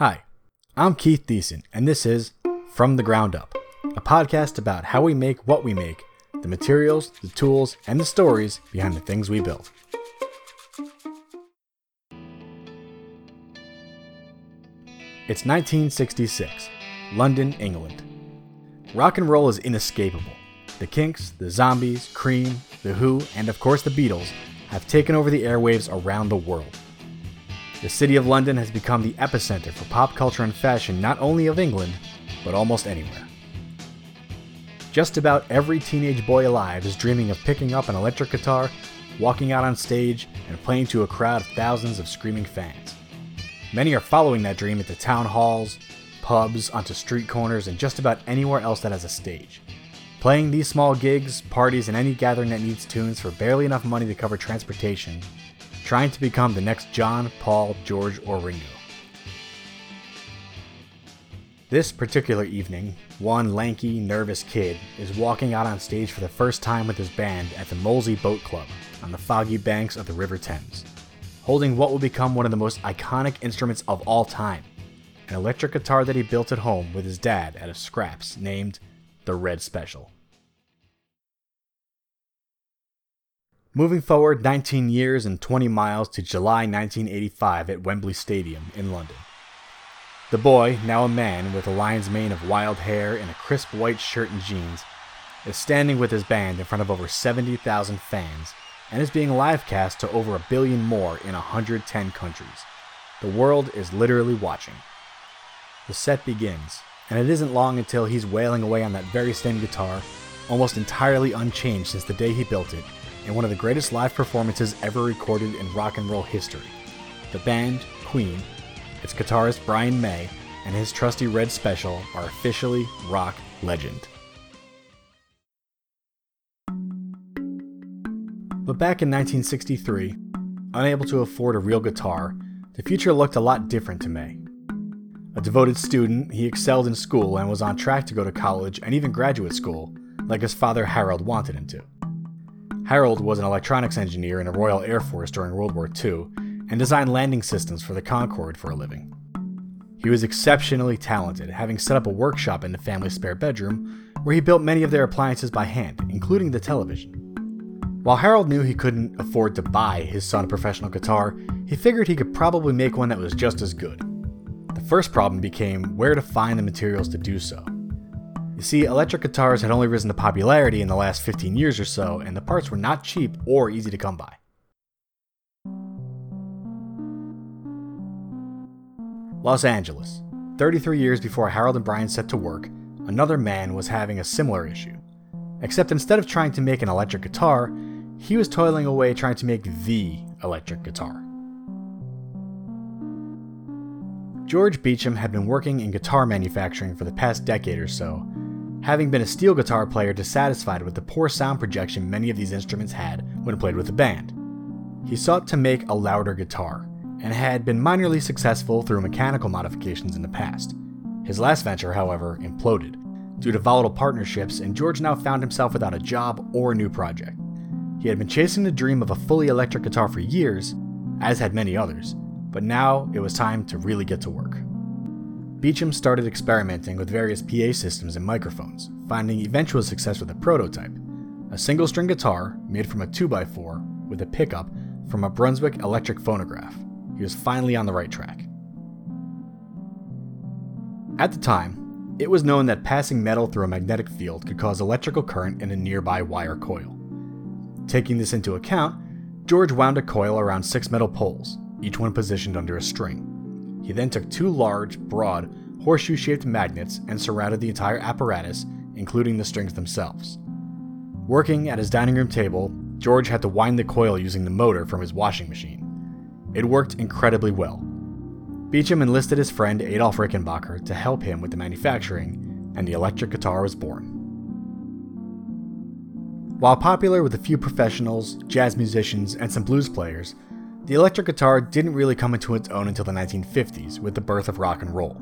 Hi, I'm Keith Decent, and this is From the Ground Up, a podcast about how we make what we make, the materials, the tools, and the stories behind the things we build. It's 1966, London, England. Rock and roll is inescapable. The Kinks, the Zombies, Cream, The Who, and of course the Beatles have taken over the airwaves around the world. The city of London has become the epicenter for pop culture and fashion not only of England, but almost anywhere. Just about every teenage boy alive is dreaming of picking up an electric guitar, walking out on stage, and playing to a crowd of thousands of screaming fans. Many are following that dream into town halls, pubs, onto street corners, and just about anywhere else that has a stage. Playing these small gigs, parties, and any gathering that needs tunes for barely enough money to cover transportation, trying to become the next John, Paul, George, or Ringo. This particular evening, one lanky, nervous kid is walking out on stage for the first time with his band at the Molesey Boat Club on the foggy banks of the River Thames, holding what will become one of the most iconic instruments of all time an electric guitar that he built at home with his dad out of scraps named the Red Special. Moving forward 19 years and 20 miles to July 1985 at Wembley Stadium in London. The boy, now a man with a lion's mane of wild hair and a crisp white shirt and jeans, is standing with his band in front of over 70,000 fans and is being live cast to over a billion more in 110 countries. The world is literally watching. The set begins, and it isn't long until he's wailing away on that very same guitar, almost entirely unchanged since the day he built it, in one of the greatest live performances ever recorded in rock and roll history. The band, Queen, its guitarist Brian May, and his trusty Red Special are officially rock legend. But back in 1963, unable to afford a real guitar, the future looked a lot different to May. A devoted student, he excelled in school and was on track to go to college and even graduate school, like his father Harold wanted him to. Harold was an electronics engineer in the Royal Air Force during World War II and designed landing systems for the Concorde for a living. He was exceptionally talented, having set up a workshop in the family's spare bedroom where he built many of their appliances by hand, including the television. While Harold knew he couldn't afford to buy his son a professional guitar, he figured he could probably make one that was just as good. The first problem became where to find the materials to do so. You see, electric guitars had only risen to popularity in the last 15 years or so, and the parts were not cheap or easy to come by. Los Angeles. 33 years before Harold and Brian set to work, another man was having a similar issue. Except instead of trying to make an electric guitar, he was toiling away trying to make the electric guitar. George Beauchamp had been working in guitar manufacturing for the past decade or so, having been a steel guitar player dissatisfied with the poor sound projection many of these instruments had when played with a band. He sought to make a louder guitar, and had been minorly successful through mechanical modifications in the past. His last venture, however, imploded due to volatile partnerships, and George now found himself without a job or a new project. He had been chasing the dream of a fully electric guitar for years, as had many others, but now it was time to really get to work. Beauchamp started experimenting with various PA systems and microphones, finding eventual success with a prototype a single string guitar made from a 2x4 with a pickup from a Brunswick electric phonograph. He was finally on the right track. At the time, it was known that passing metal through a magnetic field could cause electrical current in a nearby wire coil. Taking this into account, George wound a coil around six metal poles, each one positioned under a string. He then took two large, broad, horseshoe shaped magnets and surrounded the entire apparatus, including the strings themselves. Working at his dining room table, George had to wind the coil using the motor from his washing machine. It worked incredibly well. Beauchamp enlisted his friend Adolf Rickenbacker to help him with the manufacturing, and the electric guitar was born. While popular with a few professionals, jazz musicians, and some blues players, the electric guitar didn't really come into its own until the 1950s with the birth of rock and roll.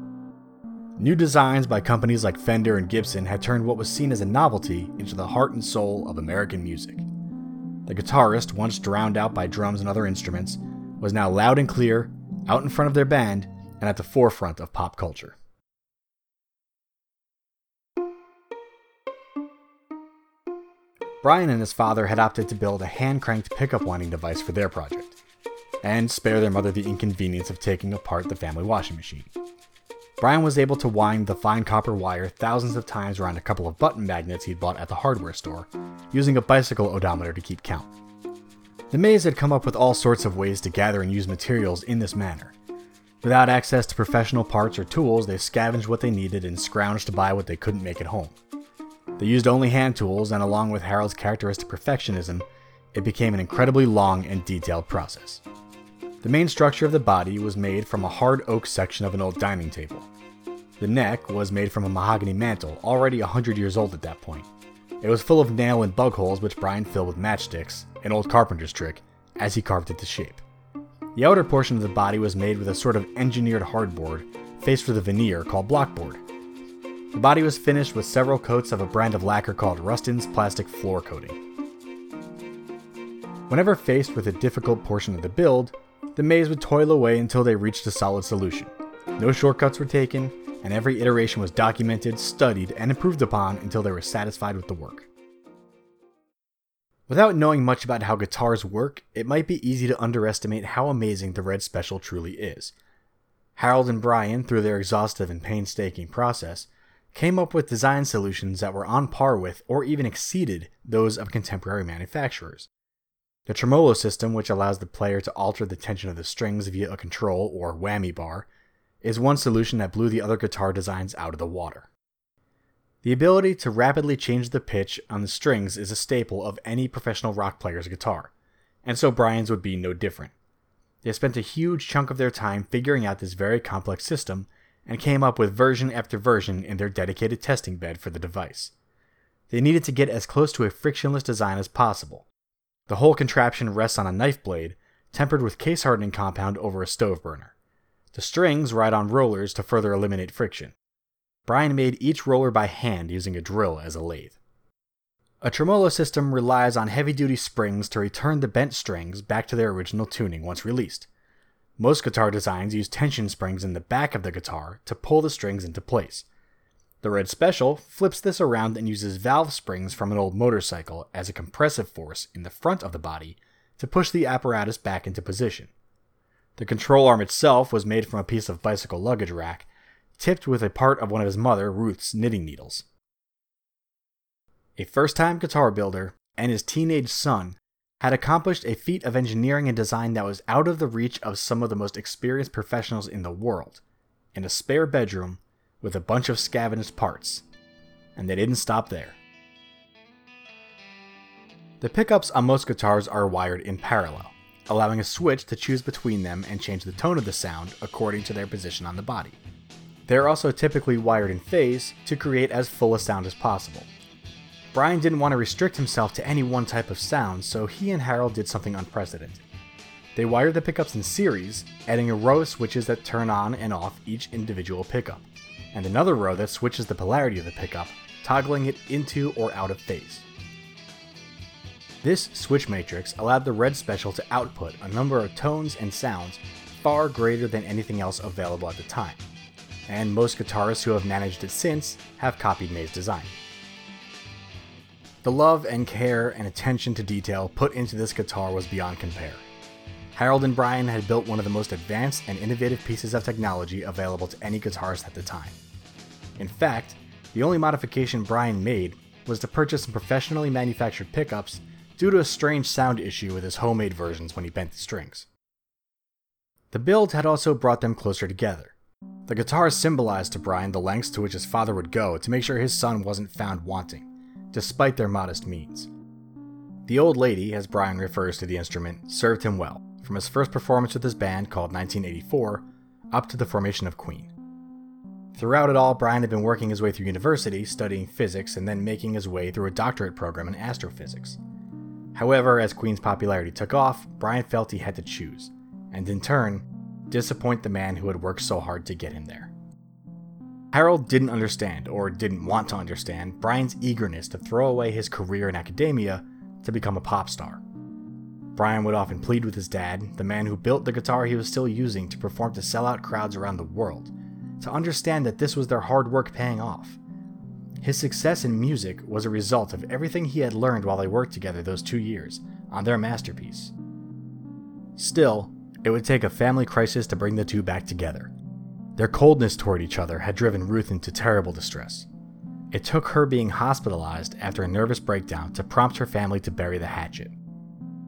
New designs by companies like Fender and Gibson had turned what was seen as a novelty into the heart and soul of American music. The guitarist, once drowned out by drums and other instruments, was now loud and clear, out in front of their band, and at the forefront of pop culture. Brian and his father had opted to build a hand cranked pickup winding device for their project, and spare their mother the inconvenience of taking apart the family washing machine. Brian was able to wind the fine copper wire thousands of times around a couple of button magnets he'd bought at the hardware store, using a bicycle odometer to keep count. The Mays had come up with all sorts of ways to gather and use materials in this manner. Without access to professional parts or tools, they scavenged what they needed and scrounged to buy what they couldn't make at home. They used only hand tools, and along with Harold's characteristic perfectionism, it became an incredibly long and detailed process. The main structure of the body was made from a hard oak section of an old dining table. The neck was made from a mahogany mantle, already a hundred years old at that point. It was full of nail and bug holes, which Brian filled with matchsticks, an old carpenter's trick, as he carved it to shape. The outer portion of the body was made with a sort of engineered hardboard, faced with a veneer called blockboard. The body was finished with several coats of a brand of lacquer called Rustin's Plastic Floor Coating. Whenever faced with a difficult portion of the build, the Mays would toil away until they reached a solid solution. No shortcuts were taken, and every iteration was documented, studied, and improved upon until they were satisfied with the work. Without knowing much about how guitars work, it might be easy to underestimate how amazing the Red Special truly is. Harold and Brian, through their exhaustive and painstaking process, came up with design solutions that were on par with or even exceeded those of contemporary manufacturers. The tremolo system, which allows the player to alter the tension of the strings via a control or whammy bar, is one solution that blew the other guitar designs out of the water. The ability to rapidly change the pitch on the strings is a staple of any professional rock player's guitar, and so Brian's would be no different. They spent a huge chunk of their time figuring out this very complex system and came up with version after version in their dedicated testing bed for the device. They needed to get as close to a frictionless design as possible. The whole contraption rests on a knife blade, tempered with case hardening compound over a stove burner. The strings ride on rollers to further eliminate friction. Brian made each roller by hand using a drill as a lathe. A tremolo system relies on heavy duty springs to return the bent strings back to their original tuning once released. Most guitar designs use tension springs in the back of the guitar to pull the strings into place. The Red Special flips this around and uses valve springs from an old motorcycle as a compressive force in the front of the body to push the apparatus back into position. The control arm itself was made from a piece of bicycle luggage rack, tipped with a part of one of his mother, Ruth's, knitting needles. A first time guitar builder and his teenage son had accomplished a feat of engineering and design that was out of the reach of some of the most experienced professionals in the world, in a spare bedroom with a bunch of scavenged parts. And they didn't stop there. The pickups on most guitars are wired in parallel, allowing a switch to choose between them and change the tone of the sound according to their position on the body. They are also typically wired in phase to create as full a sound as possible, Brian didn't want to restrict himself to any one type of sound, so he and Harold did something unprecedented. They wired the pickups in series, adding a row of switches that turn on and off each individual pickup, and another row that switches the polarity of the pickup, toggling it into or out of phase. This switch matrix allowed the Red Special to output a number of tones and sounds far greater than anything else available at the time, and most guitarists who have managed it since have copied May's design. The love and care and attention to detail put into this guitar was beyond compare. Harold and Brian had built one of the most advanced and innovative pieces of technology available to any guitarist at the time. In fact, the only modification Brian made was to purchase some professionally manufactured pickups due to a strange sound issue with his homemade versions when he bent the strings. The build had also brought them closer together. The guitar symbolized to Brian the lengths to which his father would go to make sure his son wasn't found wanting despite their modest means. The old lady, as Brian refers to the instrument, served him well, from his first performance with his band called 1984 up to the formation of Queen. Throughout it all, Brian had been working his way through university, studying physics, and then making his way through a doctorate program in astrophysics. However, as Queen's popularity took off, Brian felt he had to choose, and in turn, disappoint the man who had worked so hard to get him there. Harold didn't understand, or didn't want to understand, Brian's eagerness to throw away his career in academia to become a pop star. Brian would often plead with his dad, the man who built the guitar he was still using to perform to sellout crowds around the world, to understand that this was their hard work paying off. His success in music was a result of everything he had learned while they worked together those two years on their masterpiece. Still, it would take a family crisis to bring the two back together. Their coldness toward each other had driven Ruth into terrible distress. It took her being hospitalized after a nervous breakdown to prompt her family to bury the hatchet.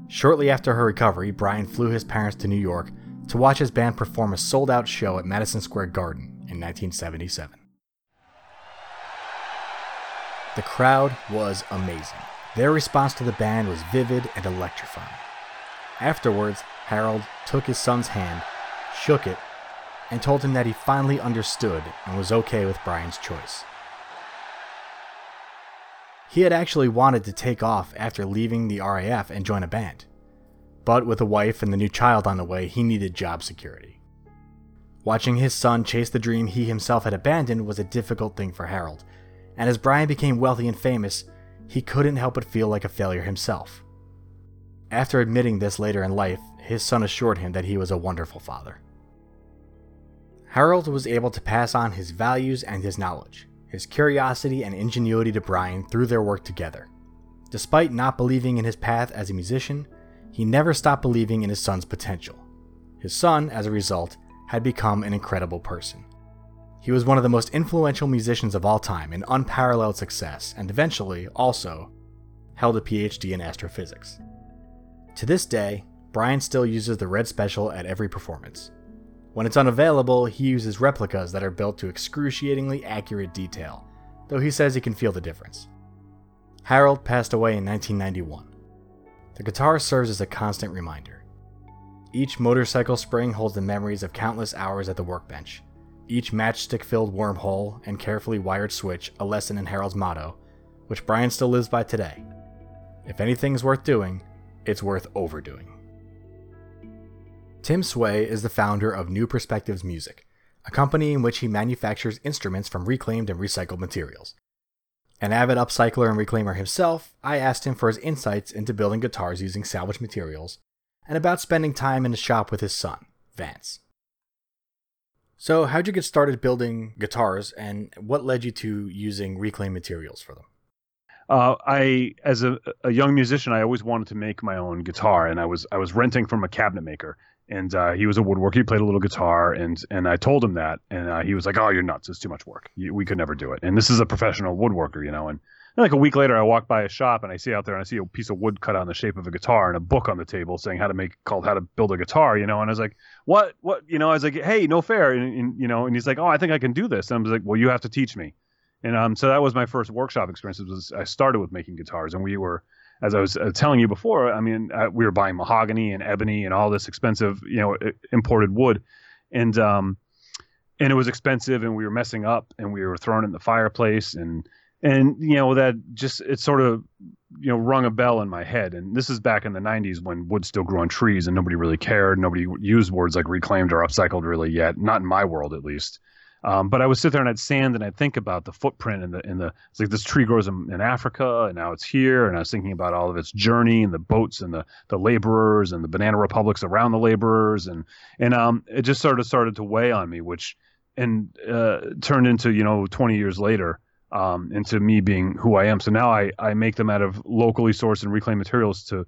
Shortly after her recovery, Brian flew his parents to New York to watch his band perform a sold out show at Madison Square Garden in 1977. The crowd was amazing. Their response to the band was vivid and electrifying. Afterwards, Harold took his son's hand, shook it, and told him that he finally understood and was okay with Brian's choice. He had actually wanted to take off after leaving the RAF and join a band. But with a wife and the new child on the way, he needed job security. Watching his son chase the dream he himself had abandoned was a difficult thing for Harold, and as Brian became wealthy and famous, he couldn't help but feel like a failure himself. After admitting this later in life, his son assured him that he was a wonderful father. Harold was able to pass on his values and his knowledge his curiosity and ingenuity to Brian through their work together. Despite not believing in his path as a musician, he never stopped believing in his son's potential. His son, as a result, had become an incredible person. He was one of the most influential musicians of all time in unparalleled success, and eventually, also, held a PhD in astrophysics. To this day, Brian still uses the Red Special at every performance. When it's unavailable, he uses replicas that are built to excruciatingly accurate detail, though he says he can feel the difference. Harold passed away in 1991. The guitar serves as a constant reminder. Each motorcycle spring holds the memories of countless hours at the workbench. Each matchstick filled wormhole and carefully wired switch a lesson in Harold's motto, which Brian still lives by today. If anything's worth doing, it's worth overdoing. Tim Sway is the founder of New Perspectives Music, a company in which he manufactures instruments from reclaimed and recycled materials. An avid upcycler and reclaimer himself, I asked him for his insights into building guitars using salvaged materials and about spending time in the shop with his son, Vance. So, how'd you get started building guitars and what led you to using reclaimed materials for them? Uh, I, as a, a young musician, I always wanted to make my own guitar, and I was I was renting from a cabinet maker, and uh, he was a woodworker. He played a little guitar, and and I told him that, and uh, he was like, "Oh, you're nuts! It's too much work. You, we could never do it." And this is a professional woodworker, you know. And, and like a week later, I walk by a shop and I see out there and I see a piece of wood cut out in the shape of a guitar and a book on the table saying how to make called how to build a guitar, you know. And I was like, "What? What? You know?" I was like, "Hey, no fair," and, and you know. And he's like, "Oh, I think I can do this." And I was like, "Well, you have to teach me." And um, so that was my first workshop experience. Was I started with making guitars, and we were as I was uh, telling you before, I mean, uh, we were buying mahogany and ebony and all this expensive, you know, imported wood, and um, and it was expensive, and we were messing up, and we were throwing it in the fireplace, and and you know that just it sort of you know rung a bell in my head. And this is back in the '90s when wood still grew on trees, and nobody really cared. Nobody used words like reclaimed or upcycled really yet, not in my world at least. Um, but I would sit there and I'd stand and I'd think about the footprint and the in the it's like this tree grows in, in, Africa and now it's here and I was thinking about all of its journey and the boats and the the laborers and the banana republics around the laborers and and um it just sort of started to weigh on me which and uh, turned into you know 20 years later um, into me being who I am. So now I I make them out of locally sourced and reclaimed materials to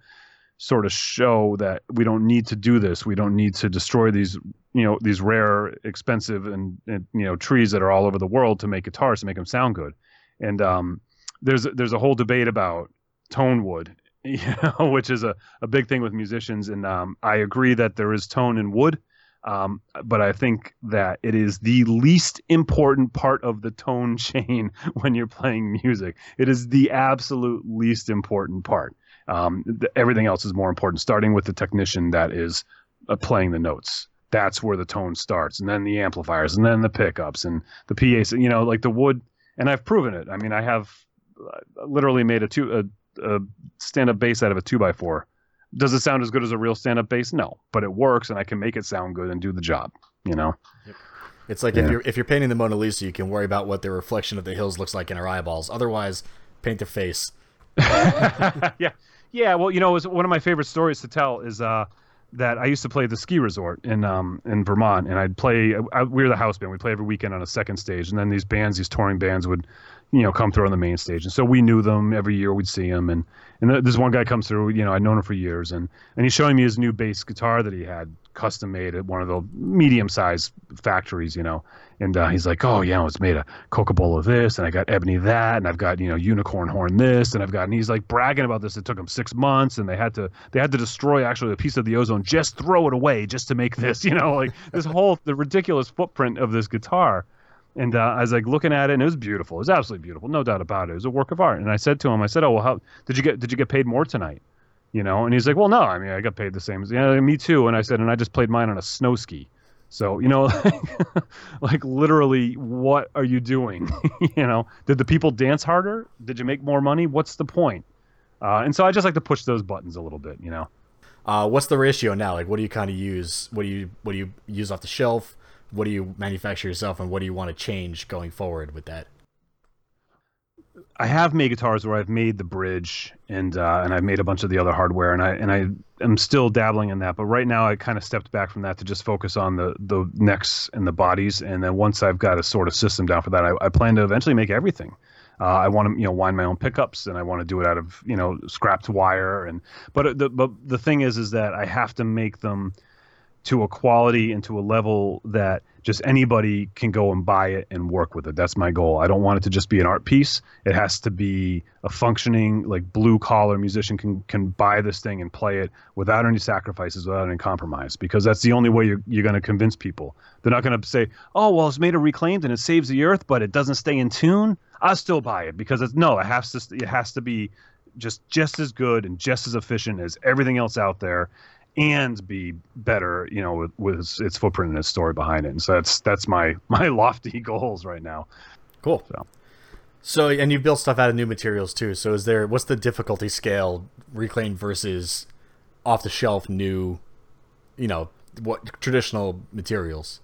sort of show that we don't need to do this. We don't need to destroy these, you know, these rare, expensive, and, and you know trees that are all over the world to make guitars to make them sound good. And um, there's there's a whole debate about tone wood, you know, which is a, a big thing with musicians. And um, I agree that there is tone in wood. Um, but I think that it is the least important part of the tone chain when you're playing music. It is the absolute least important part. Um, everything else is more important, starting with the technician that is uh, playing the notes. That's where the tone starts, and then the amplifiers, and then the pickups, and the PA. You know, like the wood, and I've proven it. I mean, I have uh, literally made a two a, a stand-up bass out of a two by four. Does it sound as good as a real stand-up bass? No, but it works, and I can make it sound good and do the job. You know. Yep. It's like yeah. if you're if you're painting the Mona Lisa, you can worry about what the reflection of the hills looks like in our eyeballs. Otherwise, paint their face. yeah, Yeah, well, you know, it one of my favorite stories to tell is uh, that I used to play the ski resort in um, in Vermont, and I'd play. I, we were the house band. We play every weekend on a second stage, and then these bands, these touring bands, would you know come through on the main stage, and so we knew them every year. We'd see them, and and this one guy comes through. You know, I'd known him for years, and and he's showing me his new bass guitar that he had custom made at one of the medium sized factories, you know. And uh, he's like, oh yeah, it's made a of cocobolo this, and I got ebony that, and I've got you know unicorn horn this, and I've got. And he's like bragging about this. It took him six months, and they had to they had to destroy actually a piece of the ozone, just throw it away, just to make this, you know, like this whole the ridiculous footprint of this guitar. And uh, I was like looking at it, and it was beautiful. It was absolutely beautiful, no doubt about it. It was a work of art. And I said to him, I said, "Oh well, how did you get did you get paid more tonight?" You know, and he's like, "Well, no, I mean, I got paid the same as yeah, me too." And I said, "And I just played mine on a snow ski." So you know, like literally, what are you doing? you know, did the people dance harder? Did you make more money? What's the point? Uh, and so I just like to push those buttons a little bit. You know. Uh, what's the ratio now? Like, what do you kind of use? What do you what do you use off the shelf? What do you manufacture yourself and what do you want to change going forward with that? I have made guitars where I've made the bridge and uh, and I've made a bunch of the other hardware and I and I am still dabbling in that. But right now I kind of stepped back from that to just focus on the the necks and the bodies. And then once I've got a sort of system down for that, I, I plan to eventually make everything. Uh, I want to you know wind my own pickups and I want to do it out of you know scrapped wire and but the but the thing is is that I have to make them to a quality and to a level that just anybody can go and buy it and work with it. That's my goal. I don't want it to just be an art piece. It has to be a functioning, like blue collar musician can can buy this thing and play it without any sacrifices, without any compromise, because that's the only way you're you're going to convince people. They're not going to say, "Oh, well, it's made of reclaimed and it saves the earth, but it doesn't stay in tune." I'll still buy it because it's no, it has to it has to be just just as good and just as efficient as everything else out there and be better, you know, with, with its footprint and its story behind it. And so that's that's my my lofty goals right now. Cool. So. So and you built stuff out of new materials too. So is there what's the difficulty scale reclaimed versus off the shelf new, you know, what traditional materials?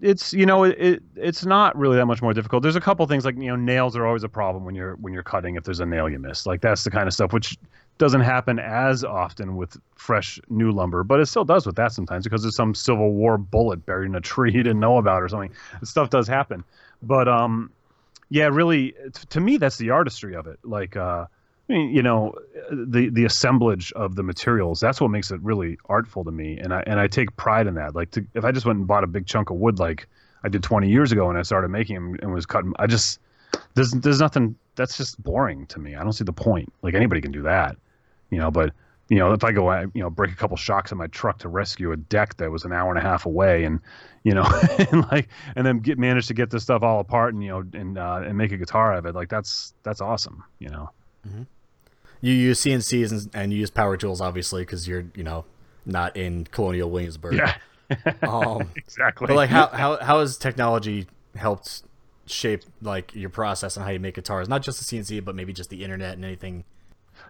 It's you know it, it's not really that much more difficult. There's a couple things like you know nails are always a problem when you're when you're cutting if there's a nail you miss. Like that's the kind of stuff which doesn't happen as often with fresh new lumber, but it still does with that sometimes because there's some Civil War bullet buried in a tree you didn't know about or something. Stuff does happen, but um, yeah, really, to me that's the artistry of it. Like, uh, I mean, you know, the the assemblage of the materials that's what makes it really artful to me, and I and I take pride in that. Like, to, if I just went and bought a big chunk of wood like I did 20 years ago when I started making them and was cutting, I just there's there's nothing that's just boring to me. I don't see the point. Like anybody can do that, you know. But you know, if I go, you know, break a couple shocks in my truck to rescue a deck that was an hour and a half away, and you know, and like, and then get manage to get this stuff all apart, and you know, and uh, and make a guitar out of it, like that's that's awesome, you know. Mm-hmm. You use CNCs and, and you use power tools, obviously, because you're you know not in Colonial Williamsburg. Yeah. um, exactly. But like, how how how has technology helped shape like your process and how you make guitars, not just the CNC, but maybe just the internet and anything.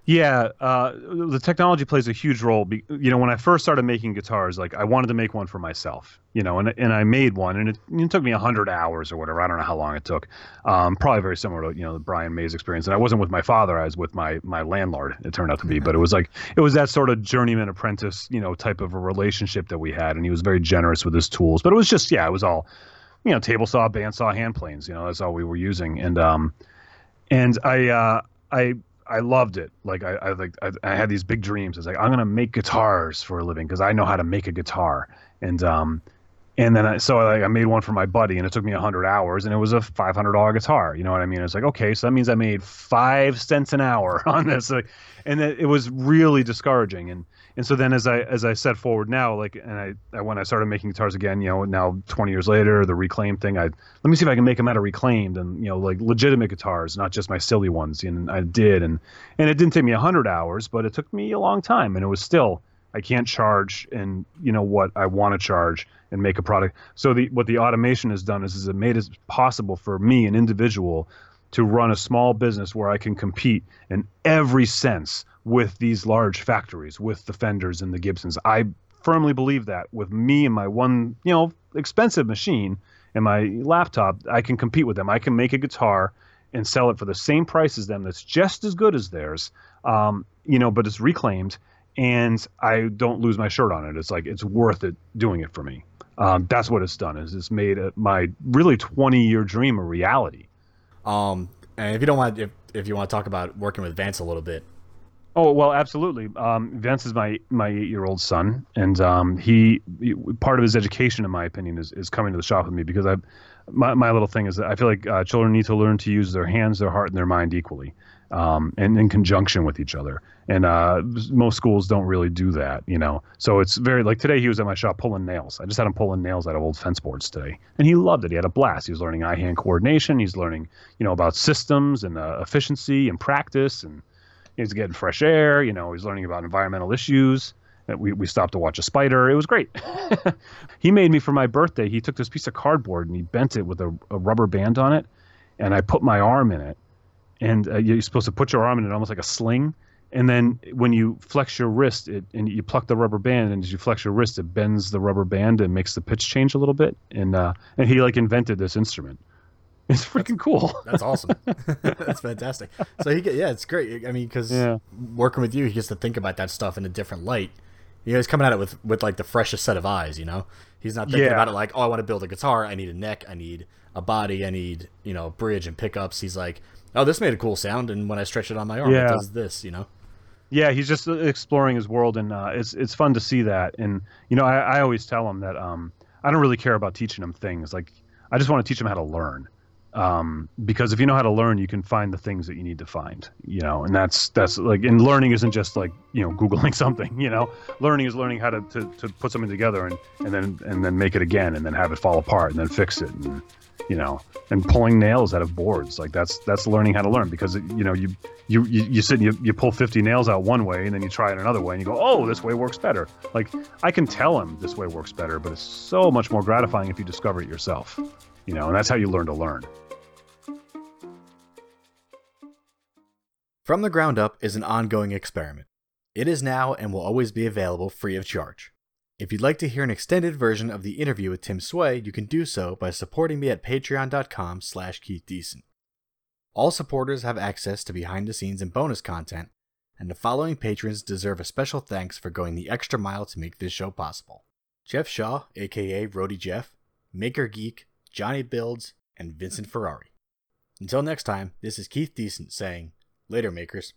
Yeah, uh, the technology plays a huge role. Be, you know, when I first started making guitars, like I wanted to make one for myself. You know, and and I made one, and it, it took me hundred hours or whatever. I don't know how long it took. Um, probably very similar to you know the Brian May's experience. And I wasn't with my father; I was with my my landlord. It turned out to be, but it was like it was that sort of journeyman apprentice, you know, type of a relationship that we had, and he was very generous with his tools. But it was just yeah, it was all you know, table saw, bandsaw, hand planes. You know, that's all we were using. And um, and I uh, I I loved it. Like I, I like I, I had these big dreams. It's like I'm gonna make guitars for a living because I know how to make a guitar. And um, and then I, so I, I made one for my buddy, and it took me hundred hours, and it was a five hundred dollar guitar. You know what I mean? It's like okay, so that means I made five cents an hour on this, like, and it, it was really discouraging. And and so then as I as I set forward now, like, and I, I when I started making guitars again, you know, now twenty years later, the reclaimed thing, I let me see if I can make them out of reclaimed and you know like legitimate guitars, not just my silly ones. And I did, and and it didn't take me hundred hours, but it took me a long time, and it was still I can't charge and you know what I want to charge and make a product. So the what the automation has done is, is it made it possible for me, an individual, to run a small business where I can compete in every sense with these large factories, with the Fenders and the Gibsons. I firmly believe that with me and my one, you know, expensive machine and my laptop, I can compete with them. I can make a guitar and sell it for the same price as them that's just as good as theirs um, you know, but it's reclaimed, and I don't lose my shirt on it. It's like it's worth it doing it for me. Um, that's what it's done. Is it's made a, my really 20 year dream a reality. Um, and if you don't want, if if you want to talk about working with Vance a little bit, Oh well, absolutely. Um, Vance is my my eight year old son, and um, he, he, part of his education, in my opinion, is, is coming to the shop with me because I, my my little thing is that I feel like uh, children need to learn to use their hands, their heart, and their mind equally, um, and in conjunction with each other. And uh, most schools don't really do that, you know. So it's very like today he was at my shop pulling nails. I just had him pulling nails out of old fence boards today, and he loved it. He had a blast. He was learning eye hand coordination. He's learning, you know, about systems and uh, efficiency and practice and He's getting fresh air. You know, he's learning about environmental issues. We, we stopped to watch a spider. It was great. he made me for my birthday. He took this piece of cardboard and he bent it with a, a rubber band on it, and I put my arm in it. And uh, you're supposed to put your arm in it almost like a sling. And then when you flex your wrist, it, and you pluck the rubber band, and as you flex your wrist, it bends the rubber band and makes the pitch change a little bit. And uh, and he like invented this instrument. It's freaking that's, cool. That's awesome. that's fantastic. So he get yeah, it's great. I mean, because yeah. working with you, he gets to think about that stuff in a different light. You know, he's coming at it with with like the freshest set of eyes. You know, he's not thinking yeah. about it like, oh, I want to build a guitar. I need a neck. I need a body. I need you know bridge and pickups. He's like, oh, this made a cool sound, and when I stretch it on my arm, yeah. it does this. You know. Yeah, he's just exploring his world, and uh, it's it's fun to see that. And you know, I, I always tell him that um, I don't really care about teaching him things. Like, I just want to teach him how to learn um, because if you know how to learn, you can find the things that you need to find, you know, and that's that's like, and learning isn't just like you know googling something, you know, learning is learning how to, to, to put something together and and then and then make it again and then have it fall apart and then fix it and you know and pulling nails out of boards like that's that's learning how to learn because you know you you you, you sit and you, you pull 50 nails out one way and then you try it another way and you go oh this way works better like i can tell him this way works better but it's so much more gratifying if you discover it yourself you know and that's how you learn to learn From the Ground Up is an ongoing experiment. It is now and will always be available free of charge. If you'd like to hear an extended version of the interview with Tim Sway, you can do so by supporting me at patreon.com slash keithdecent. All supporters have access to behind the scenes and bonus content, and the following patrons deserve a special thanks for going the extra mile to make this show possible. Jeff Shaw, aka Rody Jeff, Maker Geek, Johnny Builds, and Vincent Ferrari. Until next time, this is Keith Decent saying, Later, makers.